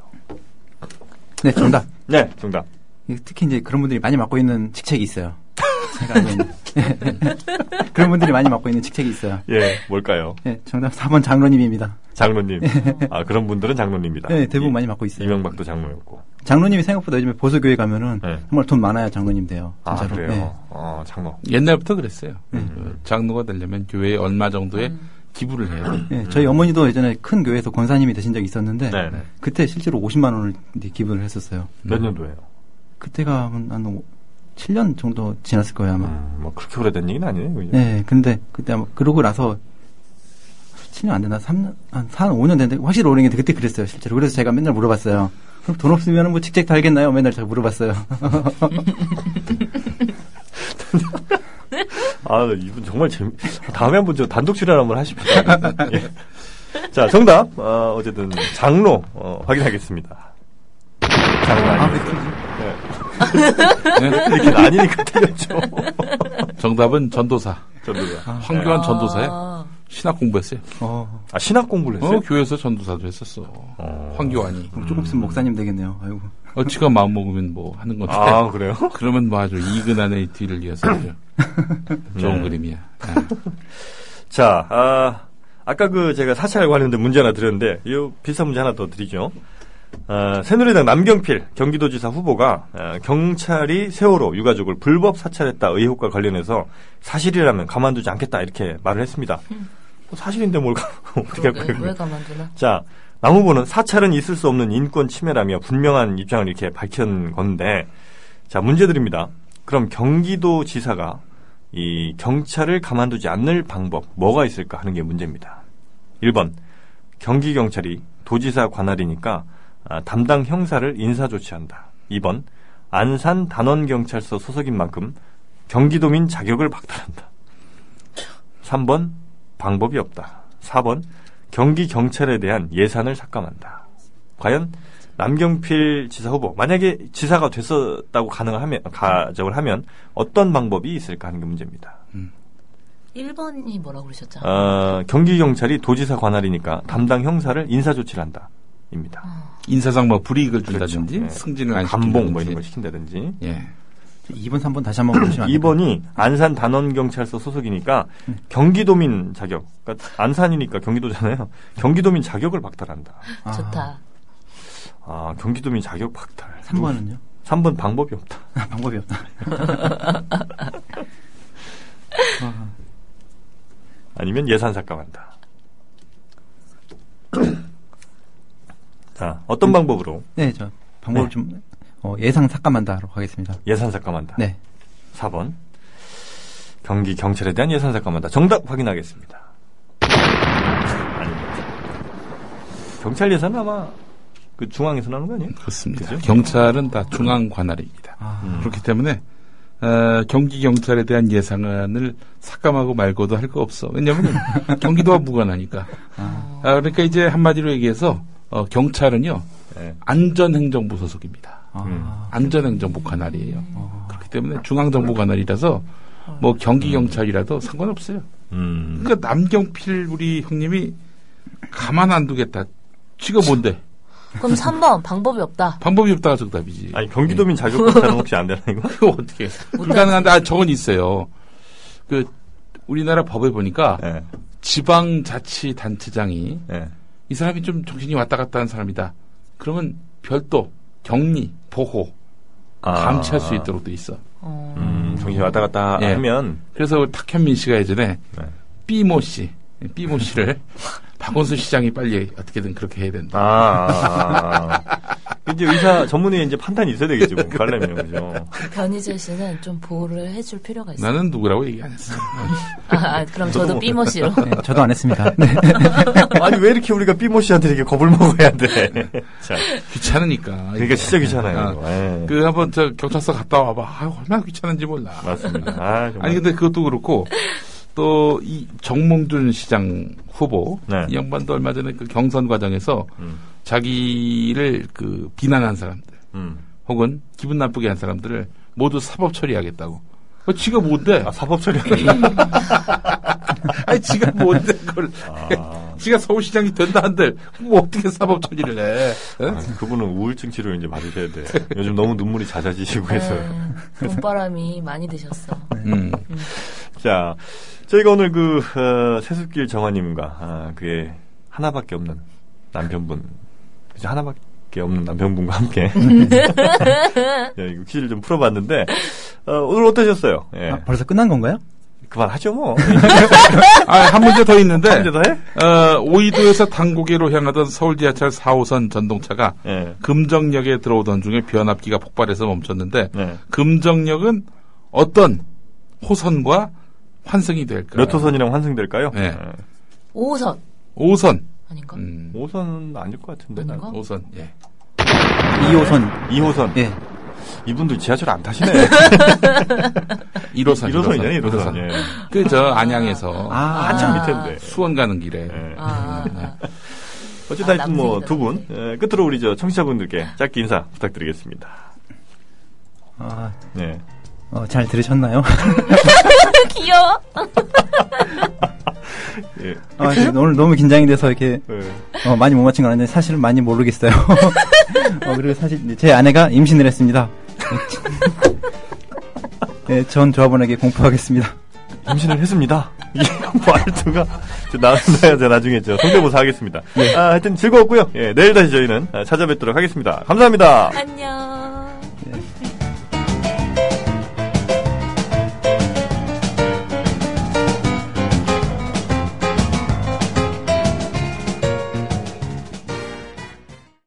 네, 정답. 네, 정답. 이게 특히 이제 그런 분들이 많이 맡고 있는 직책이 있어요. 있는. 그런 분들이 많이 맡고 있는 직책이 있어요. 예, 뭘까요? 네, 정답 4번 장로님입니다. 장로님. 아, 그런 분들은 장로님이다. 네, 대부분 이- 많이 맡고 있어요. 이명박도 장로였고. 장로님이 생각보다 요즘에 보수교회 가면은 네. 정말 돈 많아야 장로님 돼요. 아, 진짜로. 그래요? 네. 어, 장로. 옛날부터 그랬어요. 음. 그 장로가 되려면 교회에 얼마 정도의 기부를 해야 돼. 네, 저희 어머니도 예전에 큰 교회에서 권사님이 되신 적이 있었는데 네, 네. 그때 실제로 50만 원을 이제 기부를 했었어요. 몇 년도예요? 그때가 한, 한 7년 정도 지났을 거예요 아마. 음, 뭐, 그렇게 오래된 얘기는 아니에요, 그죠? 네, 근데 그때 아마 그러고 나서 7년 안 되나? 3년, 한 4, 5년 됐는데 확실히 오래 됐는데 그때 그랬어요, 실제로. 그래서 제가 맨날 물어봤어요. 그럼 돈 없으면 뭐 직책 달겠나요? 맨날 제가 물어봤어요. 아, 이분 정말 재미, 다음에 한번 저 단독 출연 한번 하십시다. 예. 자, 정답. 어, 어쨌든, 장로, 어, 확인하겠습니다. 장로 아, 왜 아니죠. 틀리지? 네. 이렇게 아니니까 틀렸죠. 정답은 전도사. 전도사. 황교안 전도사에 아, 신학 공부했어요. 어, 아, 신학 공부를 했어요? 어, 교회에서 전도사도 했었어. 황교안이. 그럼 조금 있으면 목사님 되겠네요. 아이고. 어, 지가 마음 먹으면 뭐 하는 건데. 아, 그래요? 그러면 뭐 아주 이근한의 뒤를 이어서 아주 좋은 네. 그림이야. 아. 자, 아, 아까 그 제가 사찰 관련된 문제 하나 드렸는데, 이 비슷한 문제 하나 더 드리죠. 아, 새누리당 남경필 경기도지사 후보가 아, 경찰이 세월호 유가족을 불법 사찰했다 의혹과 관련해서 사실이라면 가만두지 않겠다 이렇게 말을 했습니다. 뭐 사실인데 뭘 가- 어떻게 할 거예요? 왜 가만두나? 자, 남 후보는 사찰은 있을 수 없는 인권 침해라며 분명한 입장을 이렇게 밝힌 건데, 자, 문제 드립니다. 그럼 경기도 지사가 이 경찰을 가만두지 않을 방법, 뭐가 있을까 하는 게 문제입니다. 1번, 경기 경찰이 도지사 관할이니까 아, 담당 형사를 인사 조치한다. 2번, 안산 단원 경찰서 소속인 만큼 경기도민 자격을 박탈한다. 3번, 방법이 없다. 4번, 경기 경찰에 대한 예산을 삭감한다. 과연 남경필 지사 후보 만약에 지사가 됐었다고 가능을 하면 가정을 하면 어떤 방법이 있을까 하는 게 문제입니다. 1번이 뭐라고 그러셨죠? 어, 경기 경찰이 도지사 관할이니까 담당 형사를 인사 조치를 한다 입니다. 인사상 뭐 불이익을 준다든지 그렇죠. 네. 승진을 안 감봉 뭐 이런 걸 시킨다든지. 시킨다든지. 예. 2번, 3번 다시 한번 보시면 안 될까요? 2번이 안산 단원경찰서 소속이니까 경기도민 자격. 그러니까 안산이니까 경기도잖아요. 경기도민 자격을 박탈한다. 아, 좋다. 아, 경기도민 자격 박탈. 3번은요? 3번 방법이 없다. 방법이 없다. 아니면 예산 삭감한다. 자, 어떤 방법으로 네, 저 방법을 네. 좀 어, 예상 삭감한다로 하겠습니다. 예산 삭감한다. 네. 4번. 경기 경찰에 대한 예산 삭감한다. 정답 확인하겠습니다. 아닙니다. 경찰 예산은 아마 그 중앙에서 나오는 거 아니에요? 그렇습니다. 그죠? 경찰은 다 중앙 관할입니다. 아, 음. 그렇기 때문에 어, 경기 경찰에 대한 예산을 삭감하고 말고도 할 거 없어. 왜냐하면 경기도와 무관하니까. 아, 아, 그러니까 이제 한마디로 얘기해서 어, 경찰은요 네. 안전행정부 소속입니다. 아, 음. 안전행정부 관할이에요. 어, 그렇기 때문에 중앙정부 관할이라서 뭐 경기 경찰이라도 상관없어요. 음. 그러니까 남경필 우리 형님이 가만 안 두겠다. 지가 뭔데? 그럼 3번 방법이 없다. 방법이 없다가 정답이지. 아니, 경기도민 자격 박탈은 혹시 안 되나, 이거? 그거 어떻게? 불가능한데 아 저건 있어요. 그 우리나라 법에 보니까 예, 지방자치단체장이 예. 이 사람이 좀 정신이 왔다 갔다 하는 사람이다. 그러면 별도 격리, 보호, 아. 감시할 수 있도록 돼 있어. 어, 음, 정신이 왔다 갔다 예. 하면, 그래서 탁현민 씨가 예전에 네. 삐모 씨, 삐모 씨를 박원순 시장이 빨리 어떻게든 그렇게 해야 된다. 아. 이제 의사 전문의 이제 판단이 있어야 되겠지, 뭐, 가려면, 그죠? 변희재 씨는 좀 보호를 해줄 필요가 있어요. 나는 누구라고 얘기 안 했어. 아, 아, 그럼 저도 삐모 씨로. 네, 저도 안 했습니다. 네. 아니, 왜 이렇게 우리가 삐모 씨한테 이렇게 겁을 먹어야 돼? 자, 귀찮으니까. 그러니까 진짜 귀찮아요. 아. 예. 그 한번 저 경찰서 갔다 와봐. 아, 얼마나 귀찮은지 몰라. 맞습니다. 아, 정말. 아니 근데 그것도 그렇고 또 이 정몽준 시장 후보 네. 이 양반도 얼마 전에 그 경선 과정에서 음, 자기를 그 비난한 사람들 음. 혹은 기분 나쁘게 한 사람들을 모두 사법 처리하겠다고. 어, 지가 뭔데? 아, 사법 처리. 아니 지가 뭔데 그걸? 아. 지가 서울시장이 된다 한들 뭐 어떻게 사법 처리를 해? 어? 아, 그분은 우울증 치료 이제 받으셔야 돼. 요즘 너무 눈물이 잦아지시고 해서. 네, 봄바람이 많이 드셨어. 음. 자, 저희가 오늘 그, 어, 세숫길 정화님과, 아, 그의 하나밖에 없는 남편분, 그죠? 하나밖에 없는 남편분과 함께, 예, 이거 퀴즈를 좀 풀어봤는데, 어, 오늘 어떠셨어요? 예. 아, 벌써 끝난 건가요? 그만하죠, 뭐. 아, 한 문제 더 있는데. 한 문제 더 해? 어, 오이도에서 당고개로 향하던 서울 지하철 4호선 전동차가 예. 금정역에 들어오던 중에 변압기가 폭발해서 멈췄는데 네. 금정역은 어떤 호선과 환승이 될까요? 몇 호선이랑 환승될까요? 네. 예. 5호선 5호선. 아닌가? 음, 5호선은 아닐 것 같은데. 아닌가? 5호선. 예. 2호선. 2호선. 예. 이분들 지하철 안 타시네. 1호선. 1호선이잖아요, 1호선. 예. 그 저 안양에서 아, 한참 아. 밑인데. 수원 가는 길에 예. 아, 아, 어쨌든 아, 하여튼 뭐 남생이다, 두 분, 예, 끝으로 우리 저 청취자분들께 짧게 인사 부탁드리겠습니다. 아, 네. 어, 잘 들으셨나요? 귀여워. 예. 아, 네, 오늘 너무 긴장이 돼서 이렇게 예. 어, 많이 못 맞힌 건 아닌데 사실은 많이 모르겠어요. 어, 그리고 사실 제 아내가 임신을 했습니다. 네, 전 조합원에게 공포하겠습니다. 임신을 했습니다. 이게 말투가 저 나와야 제 나중에 저 성대모사 하겠습니다. 아, 하여튼 즐거웠고요. 예, 내일 다시 저희는 찾아뵙도록 하겠습니다. 감사합니다. 안녕.